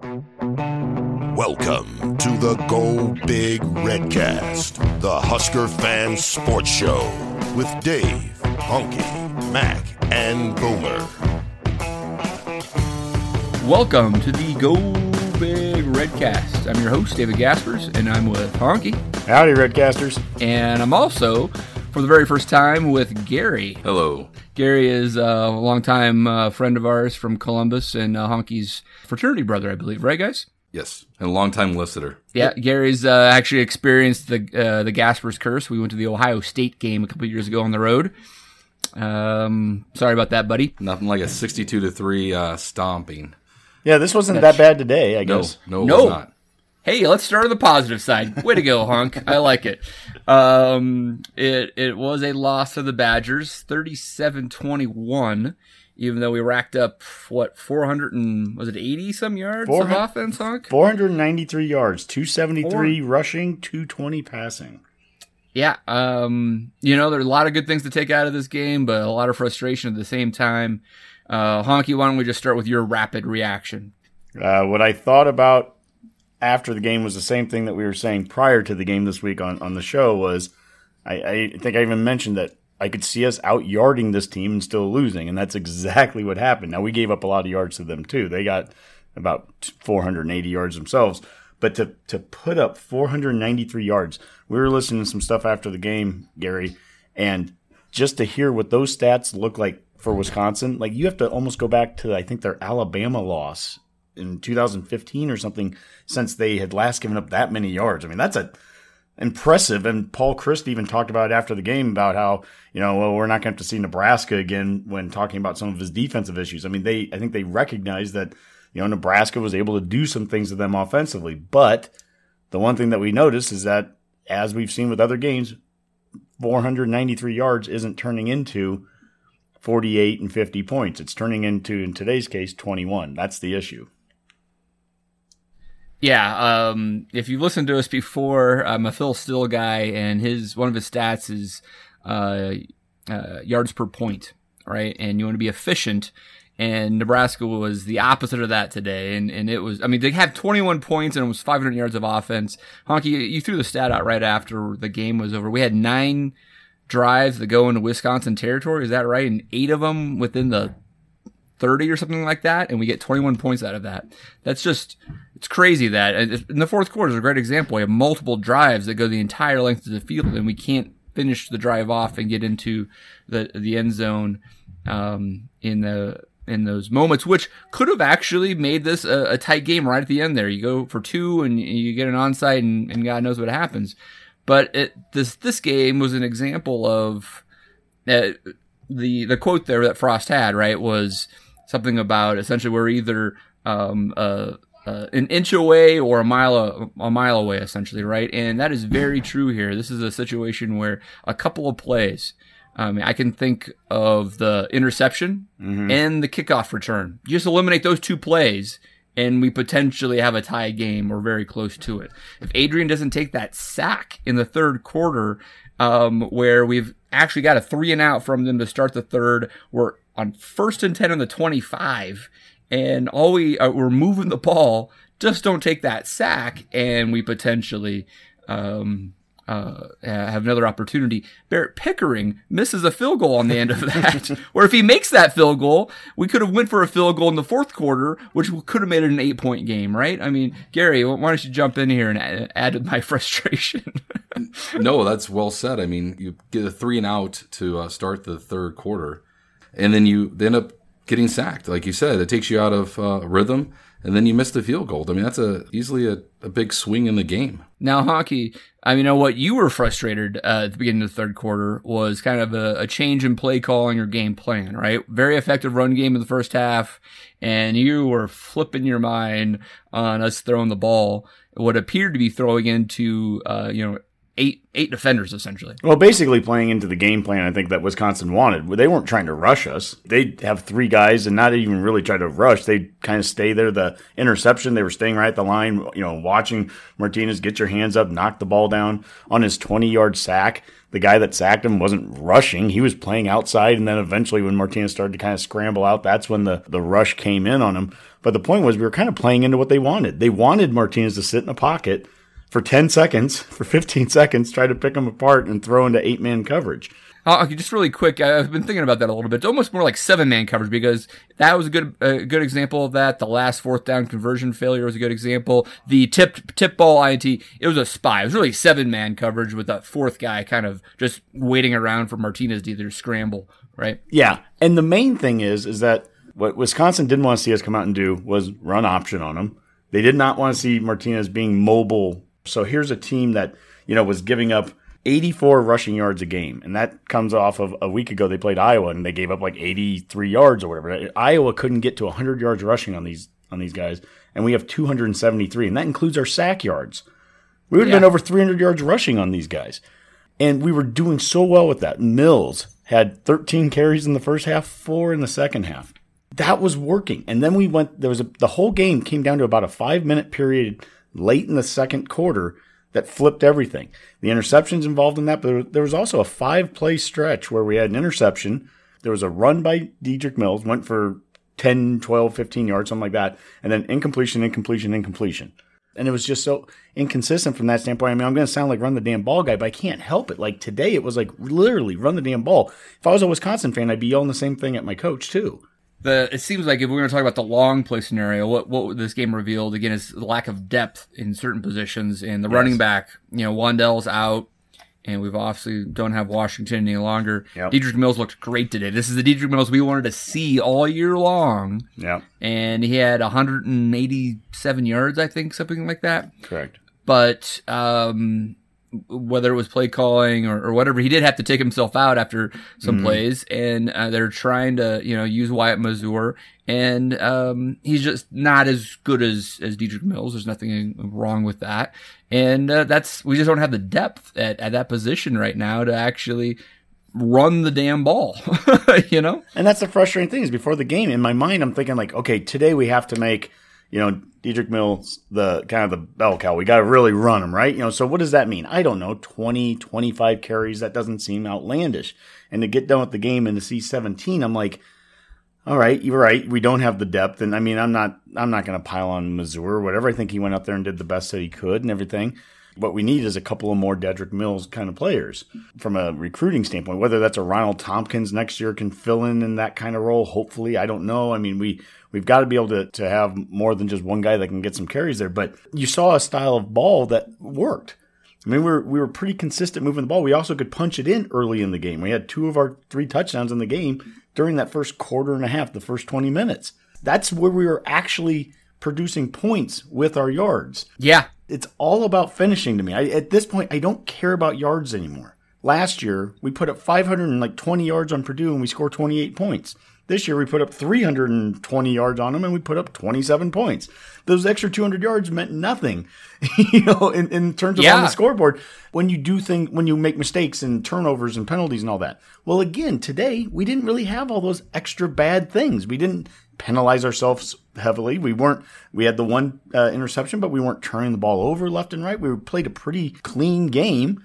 Welcome to the Go Big Redcast, the Husker fan sports show with Dave, Honky, Mac, and Boomer. Welcome to the Go Big Redcast. I'm your host, David Gaspers, and I'm with Honky. Howdy, Redcasters. And I'm also, for the very first time, with Gary. Hello. Gary is a longtime uh, friend of ours from Columbus and uh, Honky's fraternity brother, I believe. Right, guys? Yes, and a longtime listener. Yeah, Gary's uh, actually experienced the uh, the Gaspers curse. We went to the Ohio State game a couple years ago on the road. Um, sorry about that, buddy. Nothing like a sixty-two to three uh, stomping. Yeah, this wasn't that bad today, I No, guess. no, it No. was not. Hey, let's start on the positive side. Way to go, Honk. I like it. Um, it it was a loss to the Badgers, 37-21, even though we racked up what 400 and was it 80 some yards of offense, Honk? 493 yards, 273 rushing, 220 passing. Yeah, um, you know, there are a lot of good things to take out of this game, but a lot of frustration at the same time. Uh, Honky, why don't we just start with your rapid reaction? Uh, what I thought about after the game was the same thing that we were saying prior to the game this week on, on the show was I, I think I even mentioned that I could see us out yarding this team and still losing, and that's exactly what happened. Now we gave up a lot of yards to them too. They got about 480 yards themselves, but to to put up 493 yards, we were listening to some stuff after the game, Gary, and just to hear what those stats look like for Wisconsin, like you have to almost go back to I think their Alabama loss in 2015 or something since they had last given up that many yards. I mean, that's a impressive. And Paul Chryst even talked about after the game about how, you know, well, we're not going to have to see Nebraska again when talking about some of his defensive issues. I mean, they, I think they recognize that, you know, Nebraska was able to do some things to them offensively. But the one thing that we noticed is that, as we've seen with other games, 493 yards isn't turning into 48 and 50 points. It's turning into, in today's case, 21. That's the issue. Yeah, um, if you've listened to us before, I'm a Phil Steele guy, and his one of his stats is uh, uh, yards per point, right? And you want to be efficient. And Nebraska was the opposite of that today, and and it was. I mean, they had 21 points and it was 500 yards of offense. Honky, you threw the stat out right after the game was over. We had nine drives that go into Wisconsin territory. Is that right? And eight of them within the 30 or something like that, and we get 21 points out of that. That's just, it's crazy that. In the fourth quarter is a great example. We have multiple drives that go the entire length of the field, and we can't finish the drive off and get into the the end zone um, in the in those moments, which could have actually made this a, a tight game right at the end. There, you go for two, and you get an onside, and, and God knows what happens. But it, this this game was an example of uh, the the quote there that Frost had right was something about essentially we're either um, uh, uh, an inch away or a mile a, a mile away essentially right and that is very true here this is a situation where a couple of plays I mean, I can think of the interception and the kickoff return. You just eliminate those two plays, and we potentially have a tie game or very close to it. If Adrian doesn't take that sack in the third quarter, um, where we've actually got a three and out from them to start the third, we're on first and 10 on the 25, and all we uh, we're moving the ball. Just don't take that sack, and we potentially um, uh, have another opportunity. Barret Pickering misses a field goal on the end of that. or if he makes that field goal, we could have went for a field goal in the fourth quarter, which could have made it an eight point game, right? I mean, Gary, why don't you jump in here and add, add to my frustration? No, that's well said. I mean, you get a three and out to uh, start the third quarter, and then you end up getting sacked. Like you said, it takes you out of uh, rhythm. and then you miss the field goal. I mean, that's a easily a, a big swing in the game. Now, Honky, I mean, you know what you were frustrated uh, at the beginning of the third quarter was kind of a, a, change in play calling or game plan, right? Very effective run game in the first half, and you were flipping your mind on us throwing the ball, what appeared to be throwing into, uh, you know, eight eight defenders essentially. Well, basically playing into the game plan I think that Wisconsin wanted. They weren't trying to rush us. They'd have three guys and not even really try to rush. They'd kind of stay there. The interception, they were staying right at the line, you know, watching Martinez get your hands up, knock the ball down on his 20 yard sack. The guy that sacked him wasn't rushing. He was playing outside. And then eventually when Martinez started to kind of scramble out, that's when the, the rush came in on him. But the point was we were kind of playing into what they wanted. They wanted Martinez to sit in a pocket for 10 seconds, for 15 seconds, try to pick them apart and throw into eight man coverage. Uh, just really quick, I've been thinking about that a little bit. It's almost more like seven man coverage because that was a good a good example of that. The last fourth down conversion failure was a good example. The tip tip ball INT, it was a spy. It was really seven man coverage with that fourth guy kind of just waiting around for Martinez to either scramble, right? Yeah, and the main thing is is that what Wisconsin didn't want to see us come out and do was run option on them. They did not want to see Martinez being mobile so here's a team that, you know, was giving up 84 rushing yards a game. And that comes off of a week ago they played Iowa and they gave up like 83 yards or whatever. Iowa couldn't get to 100 yards rushing on these on these guys and we have 273 and that includes our sack yards. We would have yeah. been over 300 yards rushing on these guys. And we were doing so well with that. Mills had 13 carries in the first half, 4 in the second half. That was working. And then we went there was a the whole game came down to about a 5 minute period late in the second quarter that flipped everything. The interceptions involved in that, but there was also a five play stretch where we had an interception. There was a run by Dedrick Mills, went for 10, 12, 15 yards, something like that, and then incompletion, incompletion, incompletion. And it was just so inconsistent from that standpoint. I mean, I'm going to sound like run the damn ball guy, but I can't help it. Like today, it was like literally run the damn ball. If I was a Wisconsin fan, I'd be yelling the same thing at my coach, too the it seems like if we're going to talk about the long play scenario, what what this game revealed again is the lack of depth in certain positions and the yes. running back. You know, Wan'Dale's out, and we've obviously don't have Washington any longer. Yep. Dedrick Mills looked great today. This is the Dedrick Mills we wanted to see all year long. Yeah, and he had 187 yards, I think, something like that. Correct. But um, whether it was play calling or, or, whatever, he did have to take himself out after some mm. plays, and uh, they're trying to you know use Wyatt Mazour, and um, he's just not as good as as Dedrick Mills. There's nothing wrong with that, and uh, that's we just don't have the depth at, at that position right now to actually run the damn ball, you know. And that's the frustrating thing is before the game, in my mind, I'm thinking like, okay, today we have to make you know, Dedrick Mills, the kind of the bell cow. We got to really run him, right? You know, so what does that mean? I don't know, 20, 25 carries. That doesn't seem outlandish. And to get done with the game and to see 17, I'm like, all right, you're right. We don't have the depth. And I mean, I'm not, I'm not going to pile on Mazour or whatever. I think he went out there and did the best that he could and everything. What we need is a couple of more Dedrick Mills kind of players from a recruiting standpoint. Whether that's a Ronald Thompkins next year can fill in in that kind of role. Hopefully, I don't know. I mean, we we've got to be able to to have more than just one guy that can get some carries there. But you saw a style of ball that worked. I mean, we were we were pretty consistent moving the ball. We also could punch it in early in the game. We had two of our three touchdowns in the game during that first quarter and a half, the first twenty minutes. That's where we were actually producing points with our yards. Yeah, it's all about finishing to me. I, at this point, I don't care about yards anymore. Last year, we put up 520 yards on Purdue and we scored 28 points. This year, we put up 320 yards on them and we put up 27 points. Those extra 200 yards meant nothing, you know, in, in terms of yeah. on the scoreboard when you do things, when you make mistakes and turnovers and penalties and all that. Well, again, today, we didn't really have all those extra bad things. We didn't penalize ourselves heavily. We weren't, we had the one uh, interception, but we weren't turning the ball over left and right. We played a pretty clean game.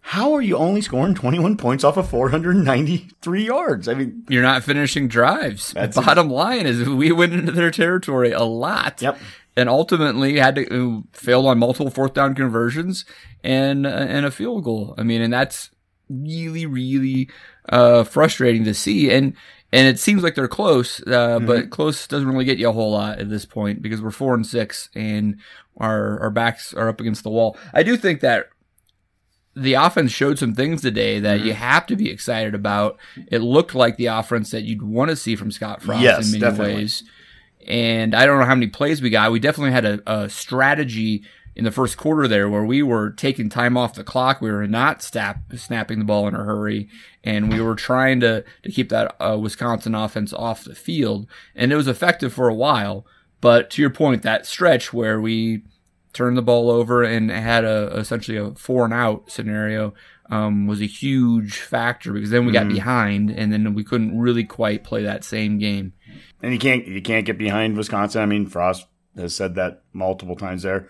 How are you only scoring 21 points off of 493 yards? I mean, you're not finishing drives. Bottom a- line is we went into their territory a lot. Yep. And ultimately had to uh, fail on multiple fourth down conversions and, uh, and a field goal. I mean, and that's really, really, uh, frustrating to see. And, and it seems like they're close, uh, mm-hmm. but close doesn't really get you a whole lot at this point because we're four and six and our our backs are up against the wall. I do think that the offense showed some things today that mm-hmm. you have to be excited about. It looked like the offense that you'd want to see from Scott Frost yes, in many definitely. ways. And I don't know how many plays we got. We definitely had a, a strategy in the first quarter there where we were taking time off the clock. We were not snap, snapping the ball in a hurry and we were trying to, to keep that uh, Wisconsin offense off the field. And it was effective for a while. But to your point, that stretch where we turned the ball over and had a essentially a four and out scenario um, was a huge factor because then we got mm. behind and then we couldn't really quite play that same game. And you can't you can't get behind Wisconsin. I mean, Frost has said that multiple times there.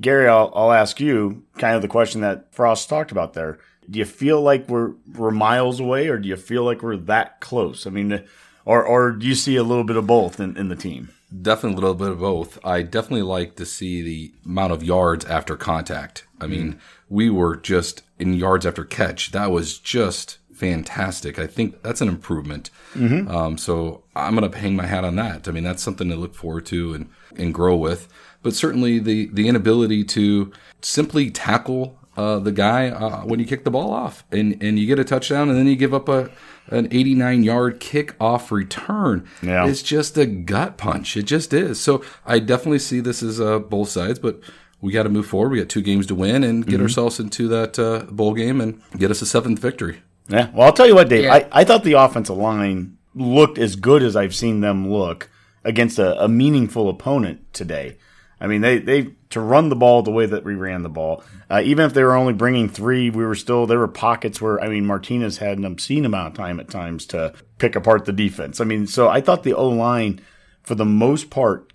Gary, I'll, I'll ask you kind of the question that Frost talked about there. Do you feel like we're we're miles away, or do you feel like we're that close? I mean, or or do you see a little bit of both in, in the team? Definitely a little bit of both. I definitely like to see the amount of yards after contact. I mean, mm. we were just in yards after catch. That was just fantastic. I think that's an improvement. Mm-hmm. Um, so I'm going to hang my hat on that. I mean, that's something to look forward to and, and grow with but certainly the, the inability to simply tackle uh, the guy uh, when you kick the ball off and, and you get a touchdown and then you give up a an 89 yard kick off return. Yeah. It's just a gut punch. It just is. So I definitely see this as uh, both sides, but we got to move forward. We got two games to win and get mm-hmm. ourselves into that uh, bowl game and get us a seventh victory. Yeah. Well, I'll tell you what, Dave. Yeah. I, I thought the offensive line looked as good as I've seen them look against a, a meaningful opponent today. I mean, they, they to run the ball the way that we ran the ball. Uh, even if they were only bringing three, we were still there were pockets where I mean Martinez had an obscene amount of time at times to pick apart the defense. I mean, so I thought the O line for the most part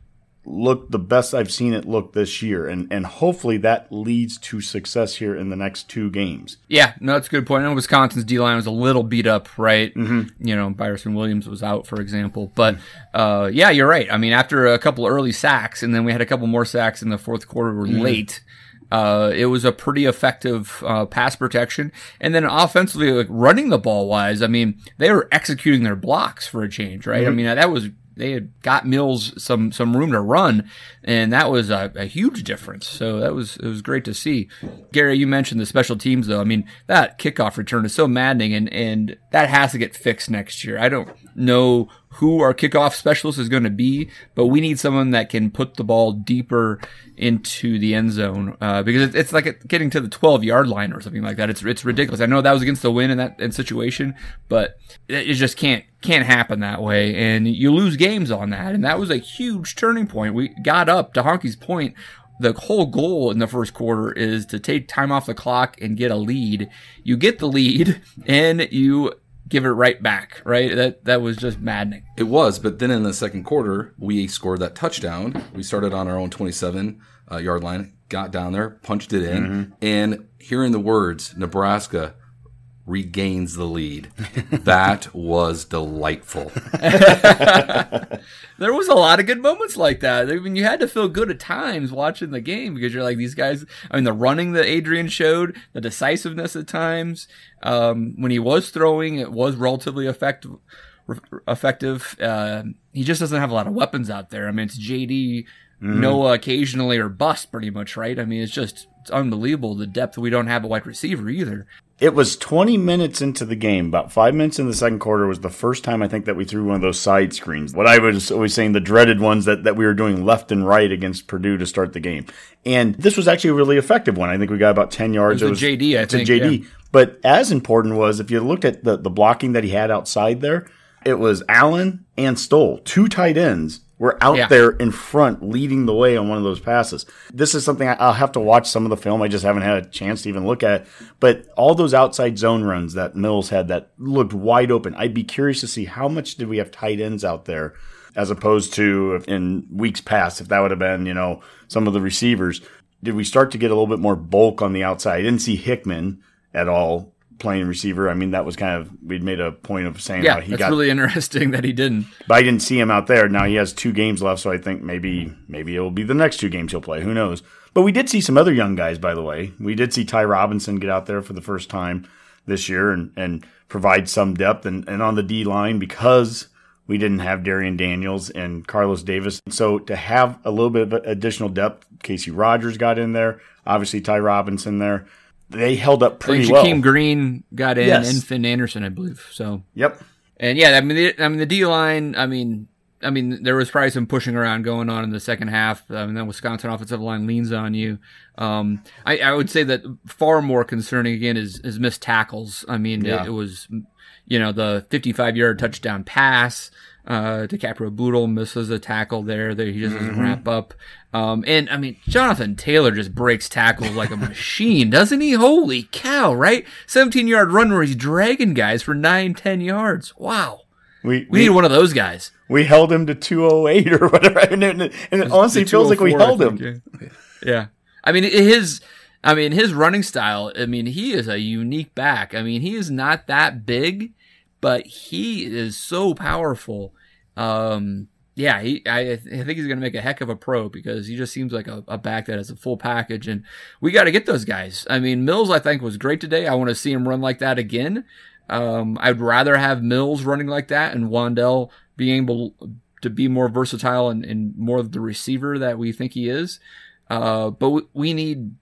looked the best I've seen it look this year, and and hopefully that leads to success here in the next two games. Yeah, no, that's a good point. I know Wisconsin's D line was a little beat up, right? Mm-hmm. You know, Bryson Williams was out, for example, but uh, yeah, you're right. I mean, after a couple early sacks, and then we had a couple more sacks in the fourth quarter, were mm-hmm. late. Uh, it was a pretty effective uh, pass protection, and then offensively, like running the ball wise, I mean, they were executing their blocks for a change, right? Mm-hmm. I mean, that was they had got Mills some some room to run, and that was a, a, huge difference. So that was it was great to see. Gary, you mentioned the special teams though. I mean, that kickoff return is so maddening, and and that has to get fixed next year. I don't know who our kickoff specialist is going to be, but we need someone that can put the ball deeper into the end zone uh, because it's like getting to the 12 yard line or something like that. It's it's ridiculous. I know that was against the win in that in situation, but it, just can't can't happen that way, and you lose games on that. And that was a huge turning point. We got up to Honky's point the whole goal in the first quarter is to take time off the clock and get a lead. You get the lead and you give it right back, right? That that was just maddening. It was, but then in the second quarter, we scored that touchdown. We started on our own 27 uh, yard line, got down there, punched it in, mm-hmm. and hearing the words Nebraska regains the lead. that was delightful. there was a lot of good moments like that. I mean, you had to feel good at times watching the game because you're like these guys. I mean, the running that Adrian showed, the decisiveness at times. Um, when he was throwing, it was relatively effective. Effective. Uh, he just doesn't have a lot of weapons out there. I mean, it's JD. Mm. Noa occasionally or bust pretty much, right? I mean, it's just it's unbelievable the depth. We don't have a wide receiver either it was 20 minutes into the game, about five minutes in the second quarter was the first time I think that we threw one of those side screens. What I was always saying, the dreaded ones that, that we were doing left and right against Purdue to start the game. And this was actually a really effective one. I think we got about 10 yards. It was, it was JD, I think. JD. Yeah. But as important was if you looked at the, the blocking that he had outside there, it was Allen and Stoll, two tight ends were out yeah. there in front leading the way on one of those passes. This is something I'll have to watch some of the film. I just haven't had a chance to even look at it. But all those outside zone runs that Mills had that looked wide open. I'd be curious to see how much did we have tight ends out there as opposed to in weeks past, if that would have been, you know, some of the receivers. Did we start to get a little bit more bulk on the outside? I didn't see Hickman at all playing receiver. I mean, that was kind of we'd made a point of saying yeah, he that's got really interesting that he didn't. But I didn't see him out there. Now he has two games left, so I think maybe maybe it will be the next two games he'll play. Who knows? But we did see some other young guys, by the way. We did see Ty Robinson get out there for the first time this year and and provide some depth and, and on the D line because we didn't have Darrion Daniels and Carlos Davis. So to have a little bit of additional depth, Casey Rogers got in there, obviously Ty Robinson there they held up pretty well. Jakeem Green got in, yes. and Fyn Anderson, I believe. So yep. And yeah, I mean, the, I mean the D line. I mean, I mean, there was probably some pushing around going on in the second half. I mean, that Wisconsin offensive line leans on you. Um, I, I, would say that far more concerning again is, is missed tackles. I mean, yeah. it, it, was, you know, the 55 yard touchdown pass, uh, DiCaprio Bootle misses a tackle there that he just doesn't mm-hmm. wrap up. Um, and I mean, Jonathan Taylor just breaks tackles like a machine, doesn't he? Holy cow, right? 17 yard run where he's dragging guys for nine, 10 yards. Wow. We, we, we need one of those guys. We held him to 208 or whatever. And it, and it honestly feels like we held think, him. Yeah. yeah. I mean, his, I mean, his running style, I mean, he is a unique back. I mean, he is not that big, but he is so powerful. Um, yeah, he, I, I think he's going to make a heck of a pro because he just seems like a, a back that has a full package, and we got to get those guys. I mean, Mills, I think, was great today. I want to see him run like that again. Um, I'd rather have Mills running like that and Wan'Dale being able to be more versatile and, and more of the receiver that we think he is. Uh, but we, we, need,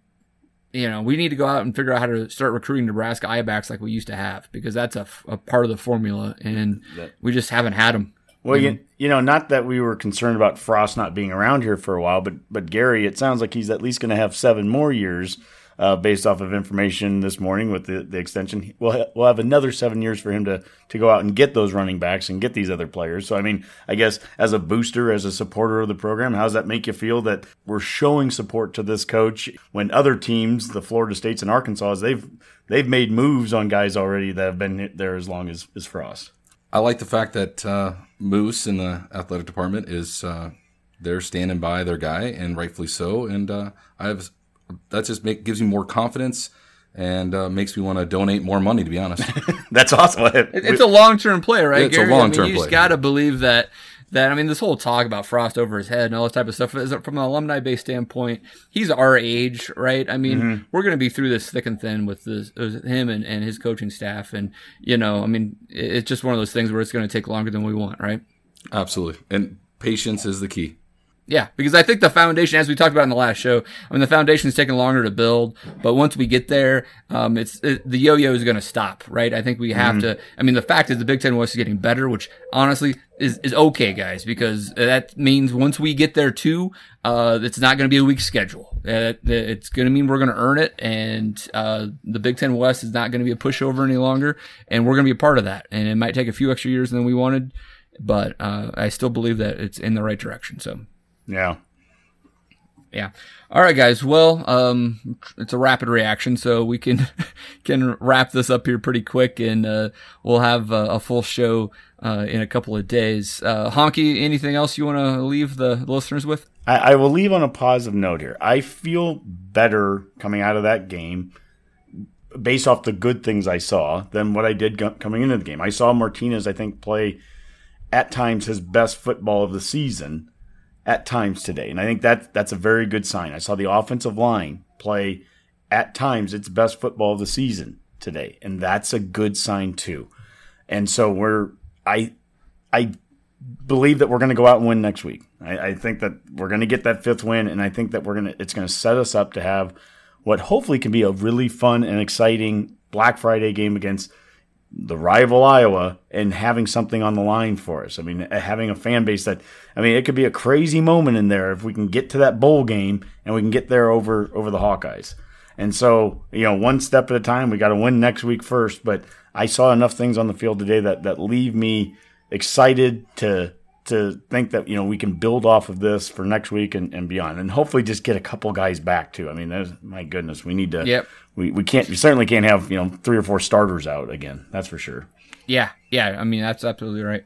you know, we need to go out and figure out how to start recruiting Nebraska I backs like we used to have because that's a, a part of the formula and we just haven't had them. Well, you, you know, not that we were concerned about Frost not being around here for a while, but but Gary, it sounds like he's at least going to have seven more years uh, based off of information this morning with the, the extension. We'll, ha- we'll have another seven years for him to, to go out and get those running backs and get these other players. So, I mean, I guess as a booster, as a supporter of the program, how does that make you feel that we're showing support to this coach when other teams, the Florida States and Arkansas, they've, they've made moves on guys already that have been there as long as, as Frost? I like the fact that uh, Moos in the athletic department is uh, they're standing by their guy, and rightfully so. And uh, I have that just make, gives me more confidence and uh, makes me want to donate more money. To be honest, that's awesome. it's a long term play, right? It's Gary? a long term I mean, you just got to believe that. That I mean, this whole talk about Frost over his head and all this type of stuff is from an alumni based standpoint. He's our age, right? I mean, mm-hmm. we're going to be through this thick and thin with this, him and, and his coaching staff, and you know, I mean, it's just one of those things where it's going to take longer than we want, right? Absolutely, and patience is the key. Yeah, because I think the foundation, as we talked about in the last show, I mean, the foundation is taking longer to build, but once we get there, um, it's it, the yo-yo is going to stop, right? I think we have mm-hmm. to. I mean, the fact is the Big Ten West is getting better, which honestly is is okay, guys, because that means once we get there too, uh, it's not going to be a weak schedule. Uh, it's going to mean we're going to earn it, and uh, the Big Ten West is not going to be a pushover any longer, and we're going to be a part of that. And it might take a few extra years than we wanted, but uh, I still believe that it's in the right direction. So. Yeah. Yeah. All right, guys. Well, um, it's a rapid reaction, so we can can wrap this up here pretty quick, and uh, we'll have a, a full show uh, in a couple of days. Uh, Honky, anything else you want to leave the listeners with? I, I will leave on a positive note here. I feel better coming out of that game based off the good things I saw than what I did coming into the game. I saw Martinez, I think, play at times his best football of the season at times today. And I think that that's a very good sign. I saw the offensive line play at times its best football of the season today. And that's a good sign too. And so we're I I believe that we're going to go out and win next week. I, I think that we're going to get that fifth win, and I think that we're going to it's going to set us up to have what hopefully can be a really fun and exciting Black Friday game against the rival Iowa and having something on the line for us. I mean, uh, having a fan base that, I mean, it could be a crazy moment in there if we can get to that bowl game and we can get there over over the Hawkeyes. And so, you know, one step at a time. We got to win next week first. But I saw enough things on the field today that that leave me excited to to think that you know we can build off of this for next week and, and beyond, and hopefully just get a couple guys back too. I mean, my goodness, we need to. Yep. We, we can't. We certainly can't have you know three or four starters out again. That's for sure. Yeah, yeah. I mean, that's absolutely right.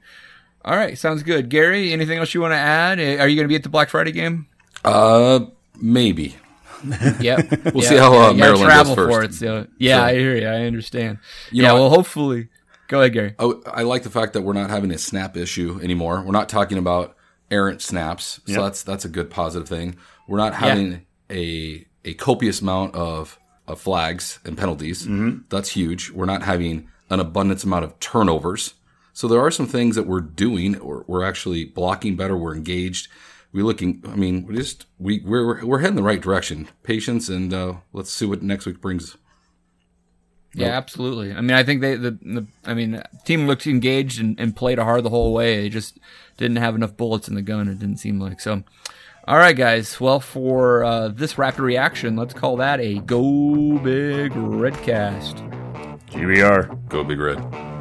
All right, sounds good. Gary, anything else you want to add? Are you going to be at the Black Friday game? Uh, maybe. yep. We'll see how uh, Maryland travel goes first. For it, so. Yeah, I hear you. I understand. You yeah, know, well, hopefully. Go ahead, Gary. I, I, like the fact that we're not having a snap issue anymore. We're not talking about errant snaps, so yep. that's that's a good positive thing. We're not having yeah. a a copious amount of, of flags and penalties. Mm-hmm. That's huge. We're not having an abundance amount of turnovers. So there are some things that we're doing. We're, we're actually blocking better. We're engaged. We looking. I mean, we just we we're we're heading the right direction. Patience, and uh, let's see what next week brings. Yeah, absolutely. I mean, I think they the, the I mean, team looked engaged and, and played hard the whole way. They just didn't have enough bullets in the gun. It didn't seem like so. All right, guys. Well, for uh, this rapid reaction, let's call that a Go Big Redcast. GBR. Go Big Red.